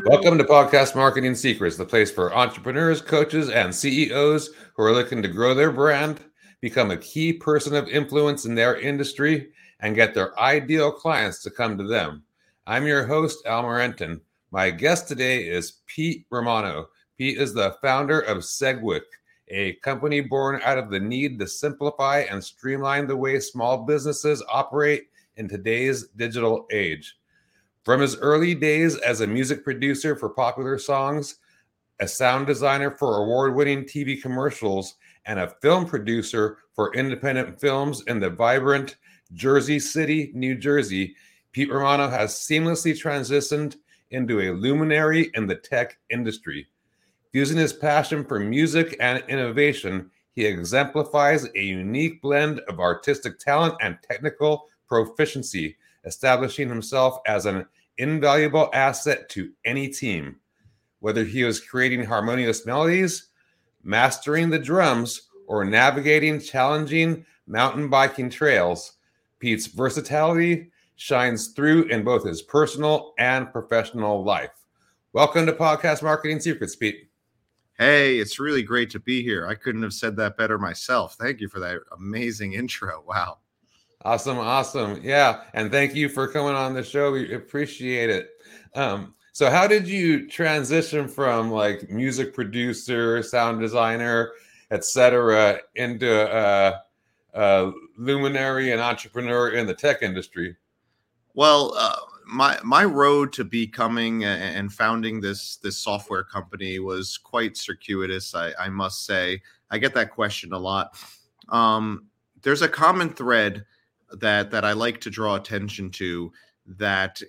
Welcome to Podcast Marketing Secrets, the place for entrepreneurs, coaches, and CEOs who are looking to grow their brand, become a key person of influence in their industry, and get their ideal clients to come to them. I'm your host, Al Morenton. My guest today is Pete Romano. Pete is the founder of SegWik, a company born out of the need to simplify and streamline the way small businesses operate in today's digital age. From his early days as a music producer for popular songs, a sound designer for award winning TV commercials, and a film producer for independent films in the vibrant Jersey City, New Jersey, Pete Romano has seamlessly transitioned into a luminary in the tech industry. Using his passion for music and innovation, he exemplifies a unique blend of artistic talent and technical proficiency, establishing himself as an invaluable asset to any team. Whether he was creating harmonious melodies, mastering the drums, or navigating challenging mountain biking trails, Pete's versatility shines through in both his personal and professional life. Welcome to Podcast Marketing Secrets, Pete. Hey, it's really great to be here. I couldn't have said that better myself. Thank you for that amazing intro. Wow. Awesome, awesome. Yeah, and thank you for coming on the show. We appreciate it. Um, so, how did you transition from like music producer, sound designer, etc., into a, a, luminary and entrepreneur in the tech industry? Well, uh, my my road to becoming and founding this this software company was quite circuitous. I, I must say, I get that question a lot. Um, there's a common thread that that I like to draw attention to that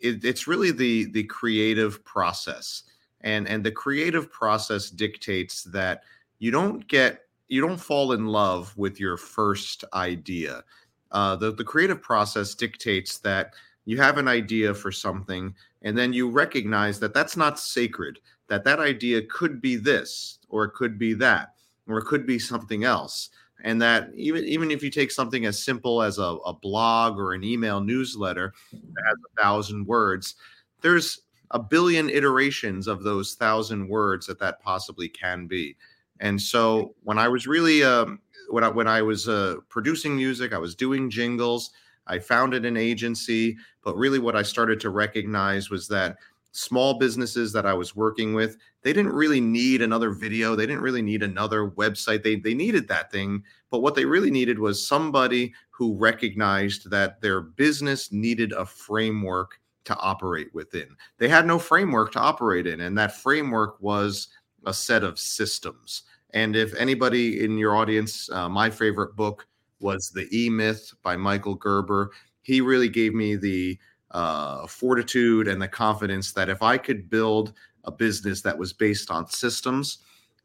it, it's really the the creative process. And and the creative process dictates that you don't get you don't fall in love with your first idea. Uh, the, the creative process dictates that you have an idea for something and then you recognize that that's not sacred that that idea could be this or it could be that or it could be something else and that even even if you take something as simple as a, a blog or an email newsletter that has a thousand words there's a billion iterations of those thousand words that that possibly can be. And so when i was really um, when I, when I was uh, producing music i was doing jingles i founded an agency but really what i started to recognize was that small businesses that I was working with, they didn't really need another video. They didn't really need another website. They, they needed that thing. But what they really needed was somebody who recognized that their business needed a framework to operate within. They had no framework to operate in. And that framework was a set of systems. And if anybody in your audience, uh, my favorite book was The E Myth by Michael Gerber. He really gave me the uh, fortitude and the confidence that if I could build a business that was based on systems,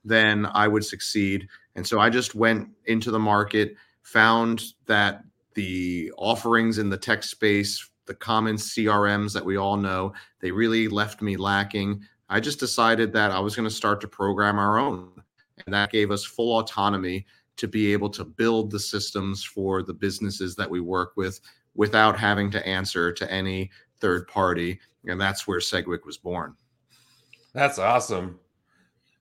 then I would succeed. And so I just went into the market, found that the offerings in the tech space, the common CRMs that we all know, they really left me lacking. I just decided that I was going to start to program our own. And that gave us full autonomy to be able to build the systems for the businesses that we work with without having to answer to any third party. And that's where SegWik was born. That's awesome.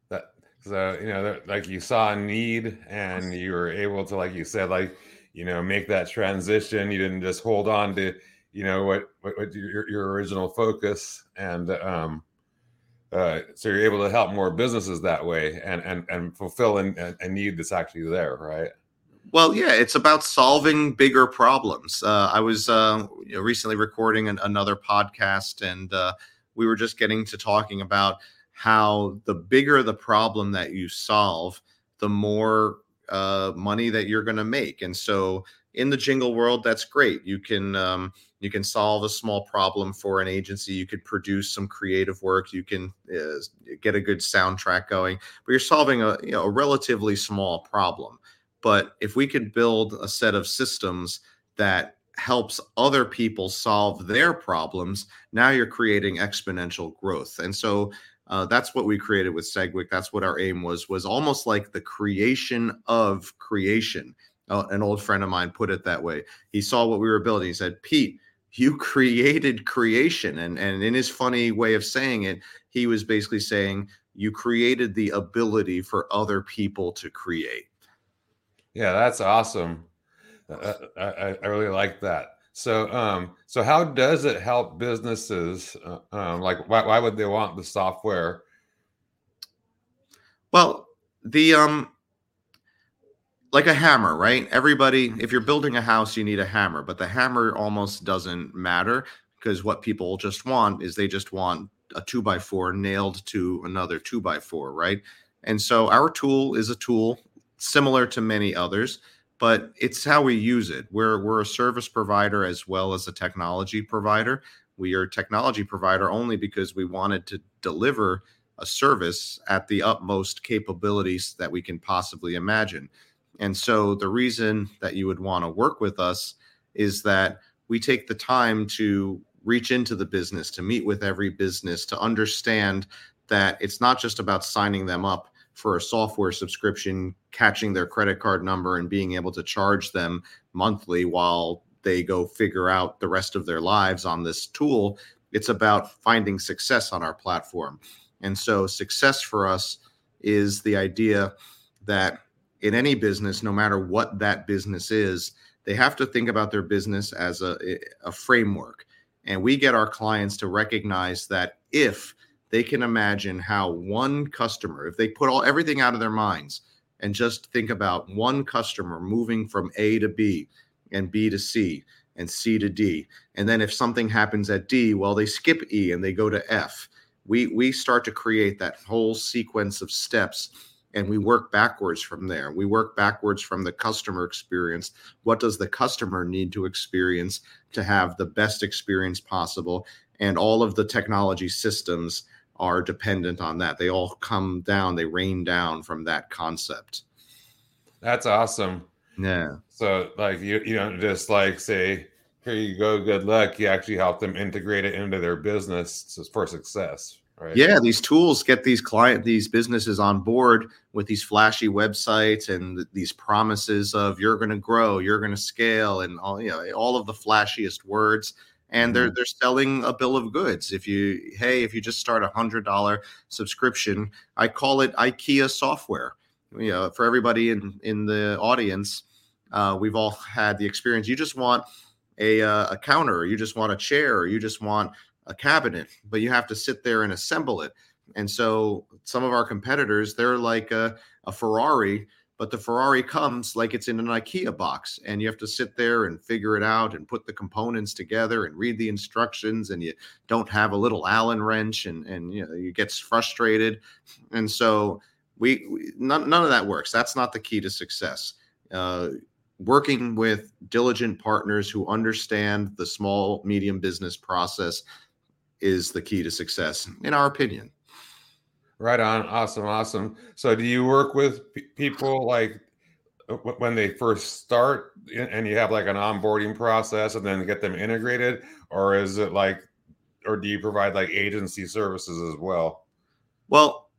That so you know, like you saw a need and you were able to, like you said, like you know, make that transition. You didn't just hold on to you know what what, what your, your original focus and um uh, so you're able to help more businesses that way and and and fulfill a, need that's actually there right well, yeah, it's about solving bigger problems. Uh, I was uh, you know, recently recording an, another podcast, and uh, we were just getting to talking about how the bigger the problem that you solve, the more uh, money that you're going to make. And so, in the jingle world, that's great. You can um, you can solve a small problem for an agency. You could produce some creative work. You can uh, get a good soundtrack going, but you're solving a you know a relatively small problem but if we could build a set of systems that helps other people solve their problems, now you're creating exponential growth. And so uh, that's what we created with SegWik. That's what our aim was, was almost like the creation of creation. Uh, an old friend of mine put it that way. He saw what we were building. He said, Pete, you created creation. And, and in his funny way of saying it, he was basically saying, you created the ability for other people to create. Yeah, that's awesome. I, I really like that. So, um, so how does it help businesses? Uh, um, like, why, why would they want the software? Well, the um, like a hammer, right? Everybody, if you're building a house, you need a hammer, but the hammer almost doesn't matter because what people just want is they just want a two by four nailed to another two by four, right? And so our tool is a tool similar to many others, but it's how we use it. We're we're a service provider as well as a technology provider. We are a technology provider only because we wanted to deliver a service at the utmost capabilities that we can possibly imagine. And so the reason that you would want to work with us is that we take the time to reach into the business, to meet with every business, to understand that it's not just about signing them up for a software subscription, catching their credit card number, and being able to charge them monthly while they go figure out the rest of their lives on this tool. It's about finding success on our platform. And so, success for us is the idea that in any business, no matter what that business is, they have to think about their business as a, a framework. And we get our clients to recognize that if they can imagine how one customer, if they put all everything out of their minds and just think about one customer moving from A to B and B to C and C to D, and then if something happens at D, well, they skip E and they go to F. We we start to create that whole sequence of steps and we work backwards from there. We work backwards from the customer experience. What does the customer need to experience to have the best experience possible? And all of the technology systems are dependent on that. They all come down, they rain down from that concept. That's awesome. Yeah. So like you you don't just like say, here you go, good luck. You actually help them integrate it into their business for success. Right. Yeah, these tools get these client these businesses on board with these flashy websites and th- these promises of you're going to grow, you're going to scale, and all you know all of the flashiest words. And they're mm-hmm. they're selling a bill of goods. If you hey, if you just start a hundred dollar subscription, I call it IKEA software. You know, for everybody in in the audience, uh, we've all had the experience. You just want a uh, a counter, you just want a chair, or you just want a cabinet, but you have to sit there and assemble it. And so some of our competitors, they're like a, a Ferrari, but the Ferrari comes like it's in an IKEA box, and you have to sit there and figure it out and put the components together and read the instructions, and you don't have a little Allen wrench, and and you know you get frustrated, and so we, we none, none of that works. That's not the key to success. Uh, working with diligent partners who understand the small medium business process is the key to success, in our opinion. Right on. Awesome. Awesome. So, do you work with p- people like when they first start and you have like an onboarding process and then get them integrated? Or is it like, or do you provide like agency services as well? Well,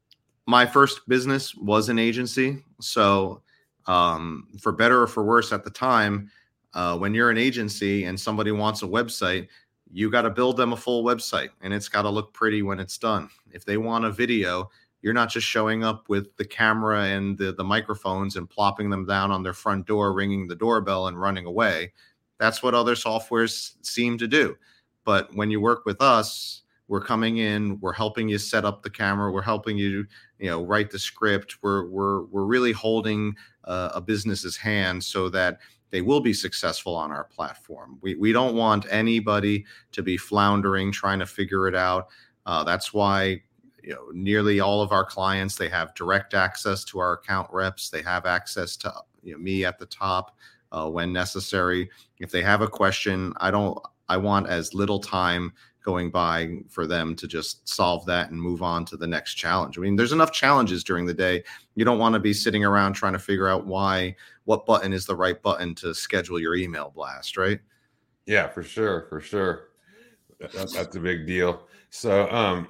my first business was an agency. So, um, for better or for worse at the time, uh, when you're an agency and somebody wants a website, you got to build them a full website and it's got to look pretty when it's done. If they want a video, you're not just showing up with the camera and the, the microphones and plopping them down on their front door, ringing the doorbell and running away. That's what other softwares seem to do. But when you work with us, we're coming in, we're helping you set up the camera, we're helping you, you know, write the script. We're we're we're really holding uh, a business's hand so that they will be successful on our platform. We, we don't want anybody to be floundering trying to figure it out. Uh, that's why you know nearly all of our clients they have direct access to our account reps. They have access to you know, me at the top uh, when necessary. If they have a question, I don't. I want as little time going by for them to just solve that and move on to the next challenge. I mean, there's enough challenges during the day. You don't want to be sitting around trying to figure out why what button is the right button to schedule your email blast, right? Yeah, for sure, for sure. That's, that's a big deal. So, um,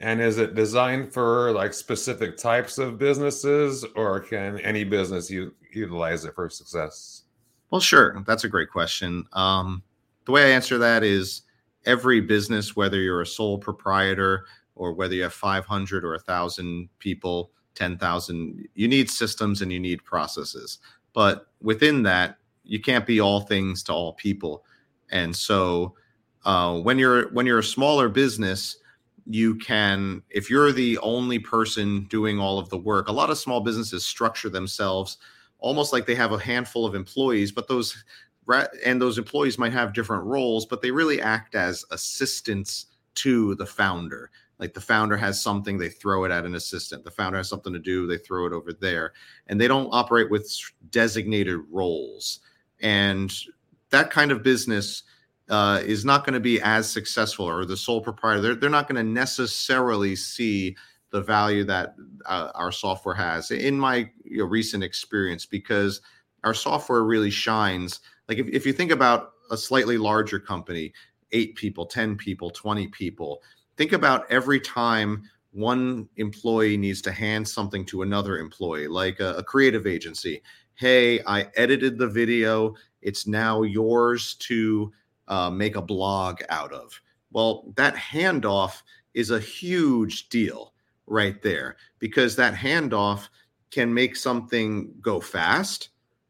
and is it designed for like specific types of businesses, or can any business u- utilize it for success? Well, sure. That's a great question. Um, the way I answer that is every business, whether you're a sole proprietor or whether you have 500 or 1,000 people, 10,000, you need systems and you need processes. But within that, you can't be all things to all people. And so uh, when you're when you're a smaller business, you can if you're the only person doing all of the work. A lot of small businesses structure themselves almost like they have a handful of employees, but those and those employees might have different roles, but they really act as assistants to the founder. Like the founder has something, they throw it at an assistant. The founder has something to do, they throw it over there. And they don't operate with designated roles. And that kind of business uh, is not going to be as successful, or the sole proprietor, they're, they're not going to necessarily see the value that uh, our software has in my you know, recent experience because our software really shines like if, if you think about a slightly larger company eight people 10 people 20 people think about every time one employee needs to hand something to another employee like a, a creative agency. Hey i edited the video. It's now yours to uh, make a blog out of. Well that handoff is a huge deal right there because that handoff can make something go fast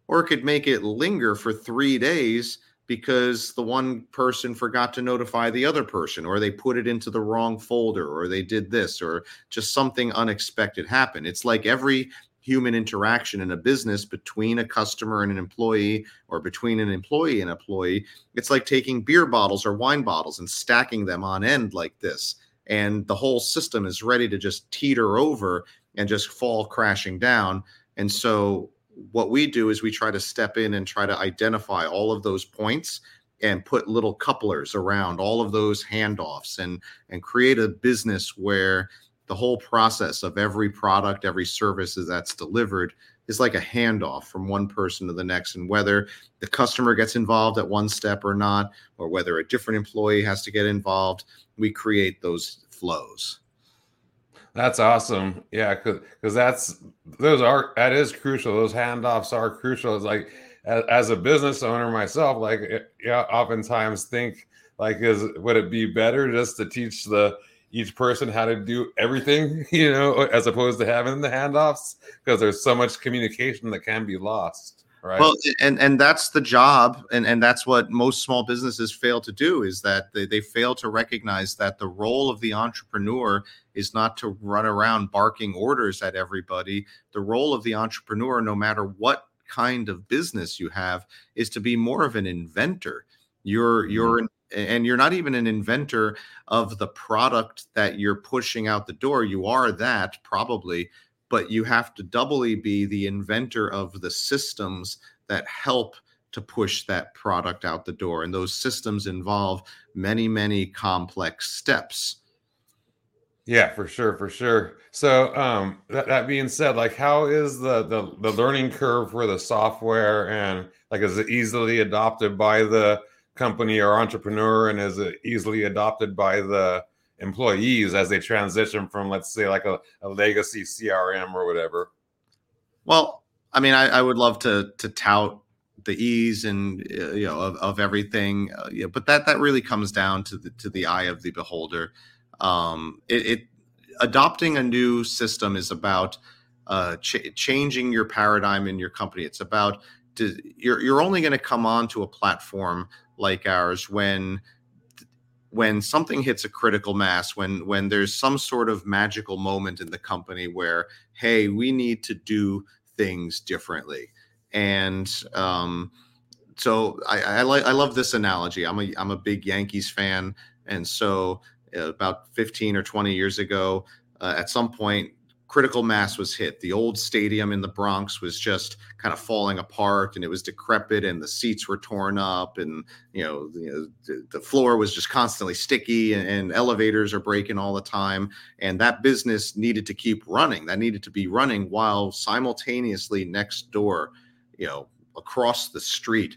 or it could make it linger for three days because the one person forgot to notify the other person or they put it into the wrong folder or they did this or just something unexpected happened it's like every human interaction in a business between a customer and an employee or between an employee and employee it's like taking beer bottles or wine bottles and stacking them on end like this and the whole system is ready to just teeter over and just fall crashing down. And so what we do is we try to step in and try to identify all of those points and put little couplers around all of those handoffs and and create a business where the whole process of every product every service that's delivered is like a handoff from one person to the next and whether the customer gets involved at one step or not or whether a different employee has to get involved we create those flows. That's awesome. Yeah, because that's those are that is crucial. Those handoffs are crucial. It's like as, as a business owner myself, like eh, yeah, oftentimes think like is would it be better just to teach the each person how to do everything, you know, as opposed to having the handoffs because there's so much communication that can be lost. Right. Well, and and that's the job, and and that's what most small businesses fail to do is that they, they fail to recognize that the role of the entrepreneur is not to run around barking orders at everybody. The role of the entrepreneur, no matter what kind of business you have, is to be more of an inventor. You're mm-hmm. you're and you're not even an inventor of the product that you're pushing out the door. You are that probably, but you have to doubly be the inventor of the systems that help to push that product out the door. And those systems involve many, many complex steps. Yeah, for sure, for sure. So, um, that, that being said, like, how is the, the the learning curve for the software, and like, is it easily adopted by the company or entrepreneur, and is it easily adopted by the employees as they transition from let's say like a, a legacy crm or whatever well i mean I, I, would love to to tout the ease and uh, you know of, of everything uh, yeah, but that that really comes down to the to the eye of the beholder um it, it adopting a new system is about uh ch- changing your paradigm in your company. It's about to, you're you're only going to come onto a platform like ours when when something hits a critical mass when when there's some sort of magical moment in the company where hey we need to do things differently. And um, so I, I like I love this analogy. I'm a I'm a big Yankees fan, and so about 15 or 20 years ago, uh, at some point, critical mass was hit. The old stadium in the Bronx was just kind of falling apart and it was decrepit and the seats were torn up and you know, the, the, floor was just constantly sticky and, and, elevators are breaking all the time and that business needed to keep running. That needed to be running while simultaneously next door, you know, across the street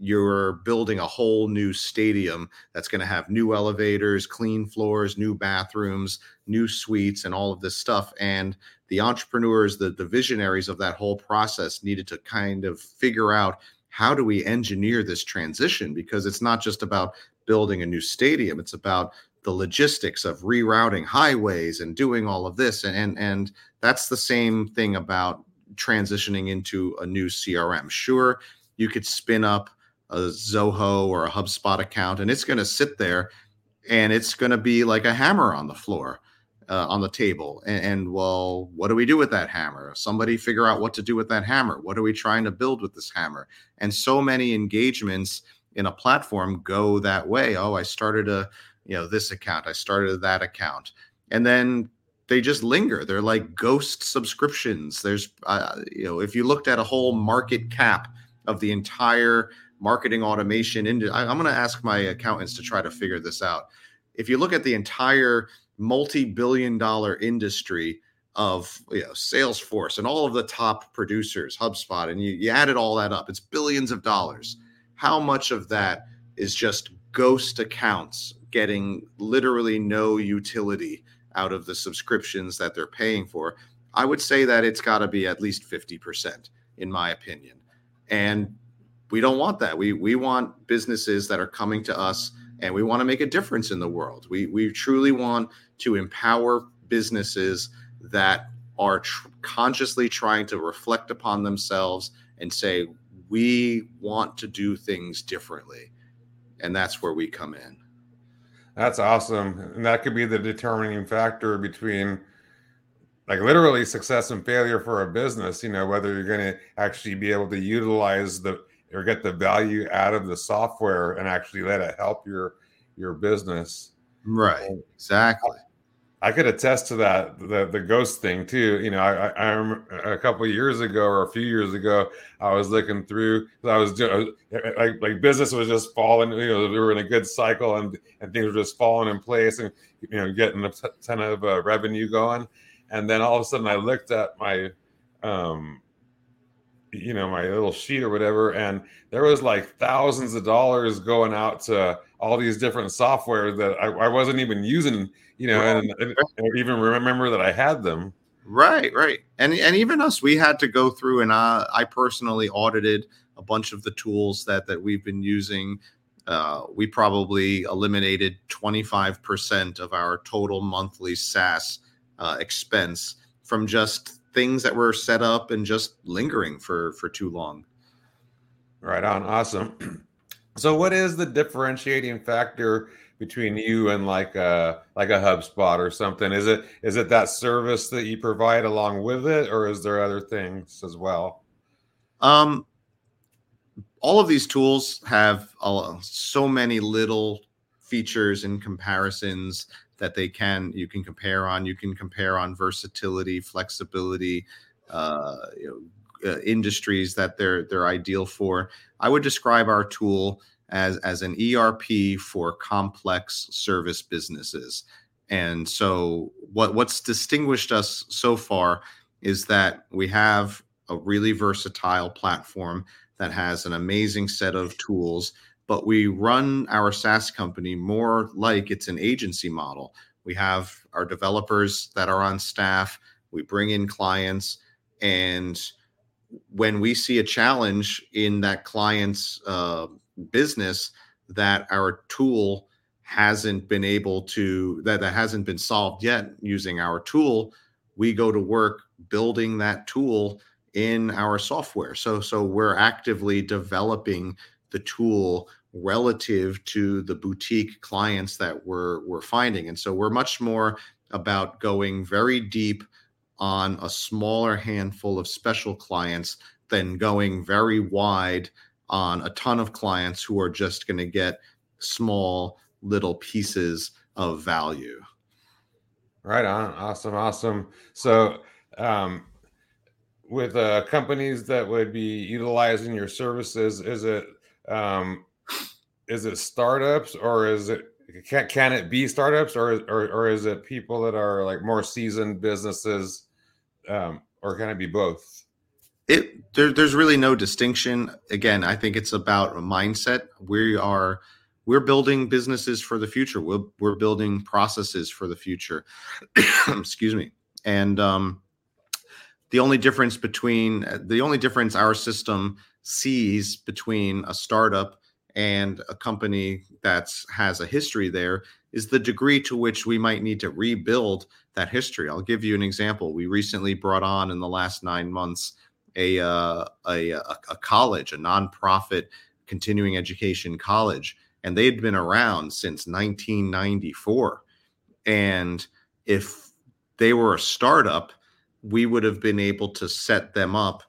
you're building a whole new stadium that's going to have new elevators, clean floors, new bathrooms, new suites, and all of this stuff. And the entrepreneurs, the, the visionaries of that whole process needed to kind of figure out how do we engineer this transition? Because it's not just about building a new stadium, it's about the logistics of rerouting highways and doing all of this. And, and, and that's the same thing about transitioning into a new CRM. Sure, you could spin up a Zoho or a HubSpot account and it's going to sit there and it's going to be like a hammer on the floor uh, on the table. And, and, well, what do we do with that hammer? Somebody figure out what to do with that hammer. What are we trying to build with this hammer? And so many engagements in a platform go that way. Oh, I started a, you know, this account, I started that account. And then they just linger. They're like ghost subscriptions. There's, uh, you know, if you looked at a whole market cap of the entire marketing automation industry, I'm going to ask my accountants to try to figure this out. If you look at the entire multi-billion dollar industry of you know Salesforce and all of the top producers, HubSpot, and you, you added all that up, it's billions of dollars. How much of that is just ghost accounts getting literally no utility out of the subscriptions that they're paying for? I would say that it's got to be at least 50%, in my opinion. And we don't want that. We we want businesses that are coming to us and we want to make a difference in the world. We we truly want to empower businesses that are tr- consciously trying to reflect upon themselves and say, we want to do things differently. And that's where we come in. That's awesome. And that could be the determining factor between like literally success and failure for a business, you know, whether you're going to actually be able to utilize the or get the value out of the software and actually let it help your your business. Right. Exactly. I could attest to that the the ghost thing too. You know, I, I, am a couple years ago or a few years ago, I was looking through. I was doing like like business was just falling. You know, we were in a good cycle and and things were just falling in place and you know getting a ton of uh, revenue going. And then all of a sudden, I looked at my um you know my little sheet or whatever and there was like thousands of dollars going out to all these different software that I, I wasn't even using you know, and, and, and even remember that I had them. Right, right, and and even us, we had to go through, and I, I personally audited a bunch of the tools that that we've been using. Uh, we probably eliminated 25% of our total monthly SaaS uh, expense from just things that were set up and just lingering for for too long. Right on, awesome. So, what is the differentiating factor between you and like a like a HubSpot or something? Is it is it that service that you provide along with it, or is there other things as well? Um, all of these tools have uh, so many little features and comparisons that they can you can compare on. You can compare on versatility, flexibility, uh, you know, uh, industries that they're they're ideal for. I would describe our tool as as an ERP for complex service businesses. And so what what's distinguished us so far is that we have a really versatile platform that has an amazing set of tools, but we run our SaaS company more like it's an agency model. We have our developers that are on staff, we bring in clients, and when we see a challenge in that client's uh, business that our tool hasn't been able to that, that hasn't been solved yet using our tool we go to work building that tool in our software. So so we're actively developing the tool relative to the boutique clients that we're we're finding and so we're much more about going very deep on a smaller handful of special clients than going very wide on a ton of clients who are just going to get small little pieces of value. Right on. Awesome. Awesome. So, um, with uh, companies that would be utilizing your services, is it um, is it startups or is it can, can it be startups or, or or is it people that are like more seasoned businesses um, or can it be both? it there, there's really no distinction. Again i think it's about a mindset. We are we're building businesses for the future. We're, we're building processes for the future. Excuse me. And um, the only difference between the only difference our system sees between a startup and a company that has a history there is the degree to which we might need to rebuild that history. I'll give you an example. We recently brought on in the last nine months a uh, a, a college, a nonprofit continuing education college, and they'd been around since 1994. And if they were a startup, we would have been able to set them up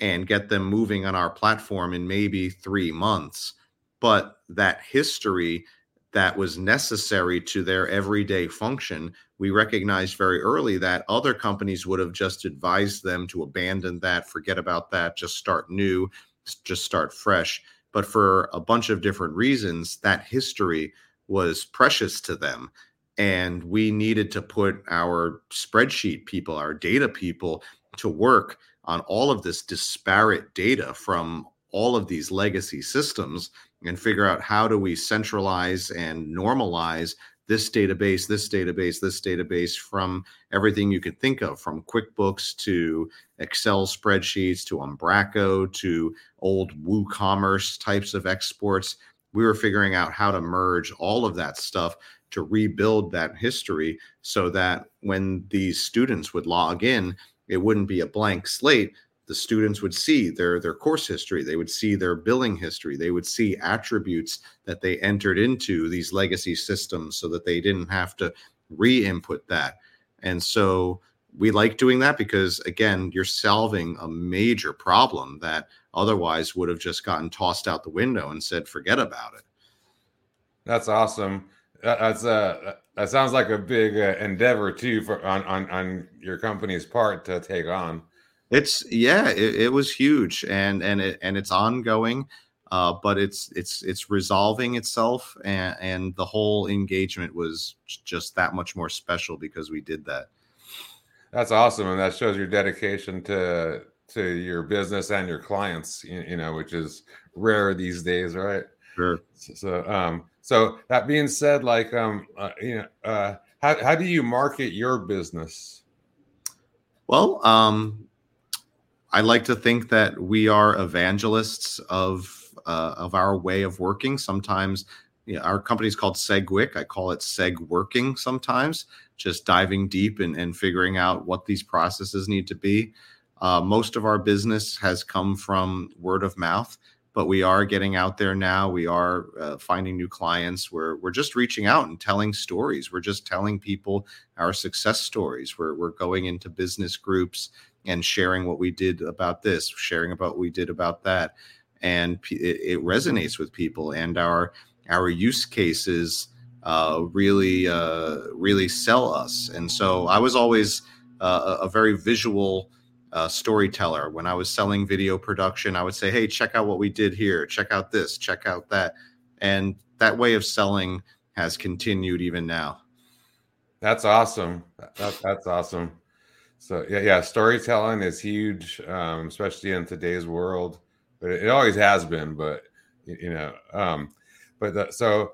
and get them moving on our platform in maybe three months. But that history that was necessary to their everyday function, we recognized very early that other companies would have just advised them to abandon that, forget about that, just start new, just start fresh. But for a bunch of different reasons, that history was precious to them. And we needed to put our spreadsheet people, our data people to work on all of this disparate data from all of these legacy systems and figure out how do we centralize and normalize this database, this database, this database from everything you could think of, from QuickBooks to Excel spreadsheets to Umbraco to old WooCommerce types of exports. We were figuring out how to merge all of that stuff to rebuild that history so that when these students would log in, it wouldn't be a blank slate the students would see their their course history they would see their billing history they would see attributes that they entered into these legacy systems so that they didn't have to re-input that. And so we like doing that because again you're solving a major problem that otherwise would have just gotten tossed out the window and said forget about it. That's awesome. That's uh that sounds like a big uh, endeavor too for on, on on your company's part to take on it's yeah, it, it was huge, and and it and it's ongoing, uh, but it's it's it's resolving itself, and and the whole engagement was just that much more special because we did that. That's awesome, and that shows your dedication to to your business and your clients. You, you know, which is rare these days, right? Sure. So, um, so that being said, like um, uh, you know, uh, how how do you market your business? Well, um, I like to think that we are evangelists of uh, of our way of working. Sometimes you know, our company is called SegWik. I call it Seg Working sometimes, just diving deep and, and figuring out what these processes need to be. Uh, most of our business has come from word of mouth, but we are getting out there now. We are uh, finding new clients. We're, we're just reaching out and telling stories. We're just telling people our success stories. We're, we're going into business groups and sharing what we did about this, sharing about what we did about that, and it, it resonates with people. And our our use cases uh, really uh, really sell us. And so I was always uh, a very visual. Uh, storyteller. When I was selling video production, I would say, "Hey, check out what we did here. Check out this. Check out that." And that way of selling has continued even now. That's awesome. That, that's awesome. So yeah, yeah, storytelling is huge, um, especially in today's world. But it, it always has been. But you know, um, but the, so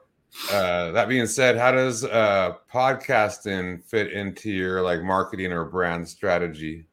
uh, that being said, how does uh, podcasting fit into your like marketing or brand strategy?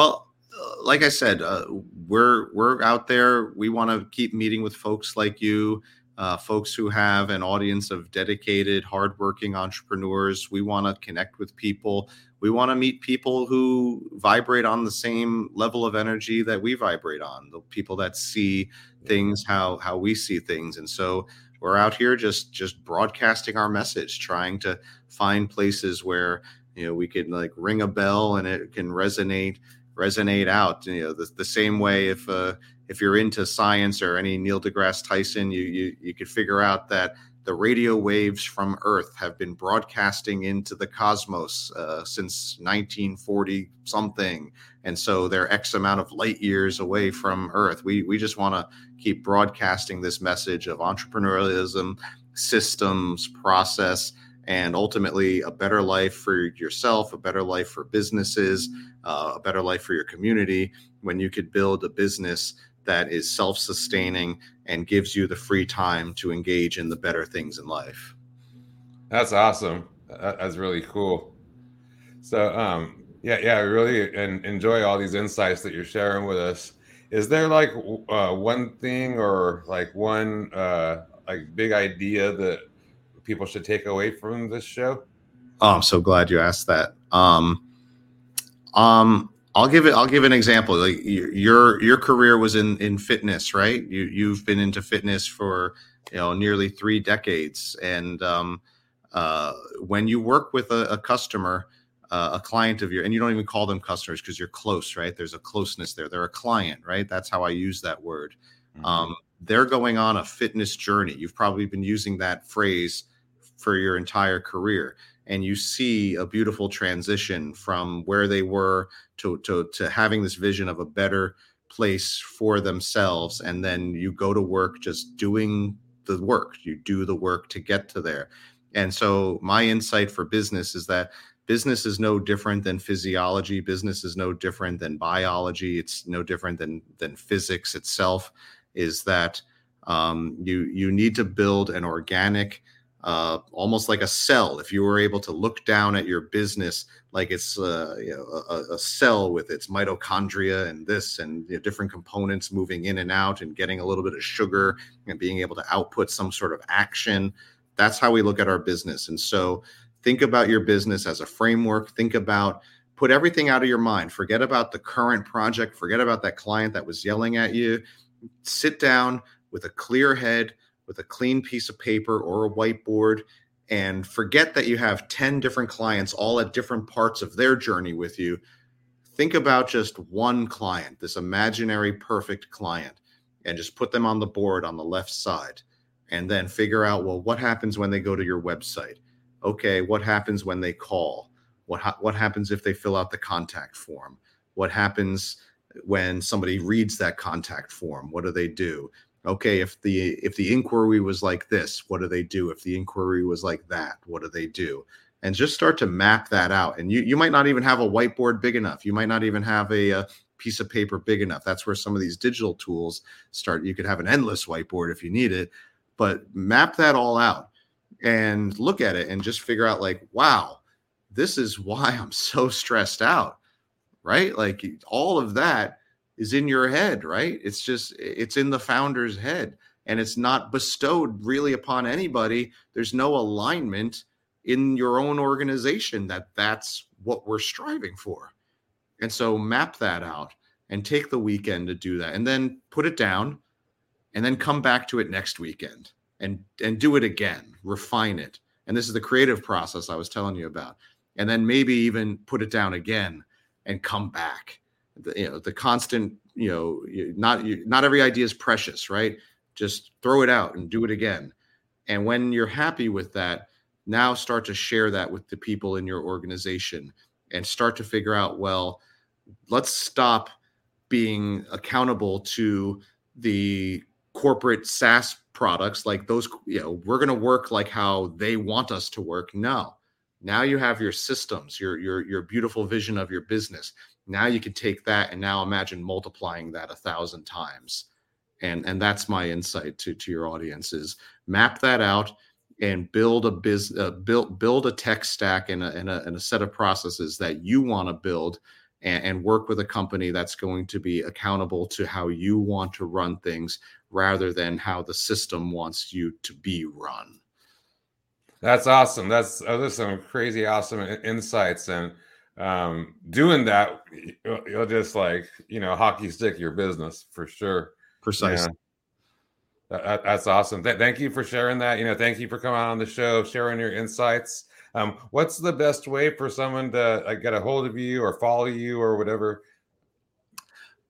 Well, uh, like I said, uh, we're we're out there. We want to keep meeting with folks like you, uh, folks who have an audience of dedicated, hardworking entrepreneurs. We want to connect with people we want to meet people who vibrate on the same level of energy that we vibrate on the people that see things how how we see things and so we're out here just just broadcasting our message trying to find places where you know we can like ring a bell and it can resonate resonate out you know the, the same way if uh if you're into science or any neil degrasse tyson you you, you could figure out that the radio waves from Earth have been broadcasting into the cosmos uh, since 1940 something, and so they're X amount of light years away from Earth. We we just want to keep broadcasting this message of entrepreneurialism, systems, process, and ultimately a better life for yourself, a better life for businesses, uh, a better life for your community. When you could build a business that is self sustaining and gives you the free time to engage in the better things in life. That's awesome. That's really cool. So, um, yeah, yeah, I really enjoy all these insights that you're sharing with us. is there like uh, one thing or like one uh, like big idea that people should take away from this show? Oh, I'm so glad you asked that. Um, um, I'll give it. I'll give an example. Like your your career was in in fitness, right? You you've been into fitness for you know nearly three decades, and um, uh, when you work with a, a customer, uh, a client of your, and you don't even call them customers because you're close, right? There's a closeness there. They're a client, right? That's how I use that word. Mm-hmm. Um, they're going on a fitness journey. You've probably been using that phrase for your entire career and you see a beautiful transition from where they were to, to, to having this vision of a better place for themselves and then you go to work just doing the work. You do the work to get to there. And so my insight for business is that business is no different than physiology. Business is no different than biology. It's no different than than physics itself is that um, you you need to build an organic uh, almost like a cell. If you were able to look down at your business like it's uh, you know, a, a, cell with its mitochondria and this and you know, different components moving in and out and getting a little bit of sugar and being able to output some sort of action, that's how we look at our business. And so think about your business as a framework. Think about put everything out of your mind. Forget about the current project. Forget about that client that was yelling at you. Sit down with a clear head with a clean piece of paper or a whiteboard and forget that you have 10 different clients all at different parts of their journey with you. Think about just one client, this imaginary perfect client, and just put them on the board on the left side. And then figure out, well, what happens when they go to your website? Okay, what happens when they call? What, ha- what happens if they fill out the contact form? What happens when somebody reads that contact form? What do they do? Okay if the if the inquiry was like this what do they do? If the inquiry was like that what do they do? And just start to map that out. And you you might not even have a whiteboard big enough. You might not even have a, a piece of paper big enough. That's where some of these digital tools start. You could have an endless whiteboard if you need it. But map that all out and look at it and just figure out like wow this is why i'm so stressed out right? Like all of that is in your head, right? It's just it's in the founder's head and it's not bestowed really upon anybody. There's no alignment in your own organization that that's what we're striving for. And so map that out and take the weekend to do that and then put it down and then come back to it next weekend and and do it again, refine it. And this is the creative process I was telling you about. And then maybe even put it down again and come back the, you know the constant you know not not every idea is precious right? Just throw it out and do it again. And when you're happy with that now start to share that with the people in your organization and start to figure out well let's stop being accountable to the corporate SaaS products. Like those you know we're going to work like how they want us to work. No. Now you have your systems your your your beautiful vision of your business now you can take that and now imagine multiplying that a thousand times. And and that's my insight to to your audience is map that out and build a biz uh, build build a tech stack and a, and a, and a set of processes that you want to build and, and work with a company that's going to be accountable to how you want to run things rather than how the system wants you to be run. That's awesome. That's oh, there's some crazy awesome insights and um, doing that, you'll, you'll, just like you know hockey stick your business for sure. Precisely. Yeah. That, that's awesome. Th- thank you for sharing that. You know, thank you for coming on the show, sharing your insights. Um, what's the best way for someone to uh, get a hold of you or follow you or whatever?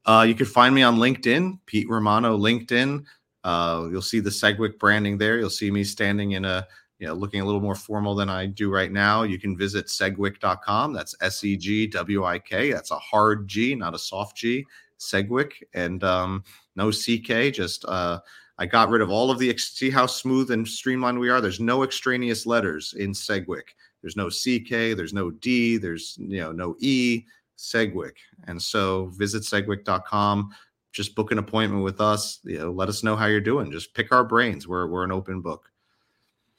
Uh, you can find me on LinkedIn, Pete Romano, LinkedIn. Uh, you'll see the SegWik branding there. You'll see me standing in a you know, looking a little more formal than I do right now, you can visit segwik.com. That's S E G W I K. That's a hard G, not a soft G. SegWik. and um, no CK. Just uh, I got rid of all of the. See how smooth and streamlined we are. There's no extraneous letters in SegWik. There's no CK. There's no D. There's you know no E. SegWik. And so visit segwik.com. Just book an appointment with us. You know, let us know how you're doing. Just pick our brains. We're we're an open book.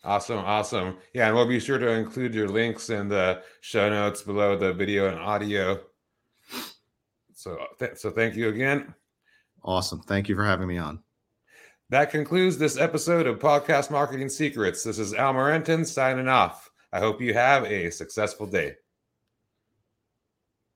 Awesome, awesome. Yeah, and we'll be sure to include your links in the show notes below the video and audio. So, th- so thank you again. Awesome. Thank you for having me on. That concludes this episode of Podcast Marketing Secrets. This is Al Morenton signing off. I hope you have a successful day.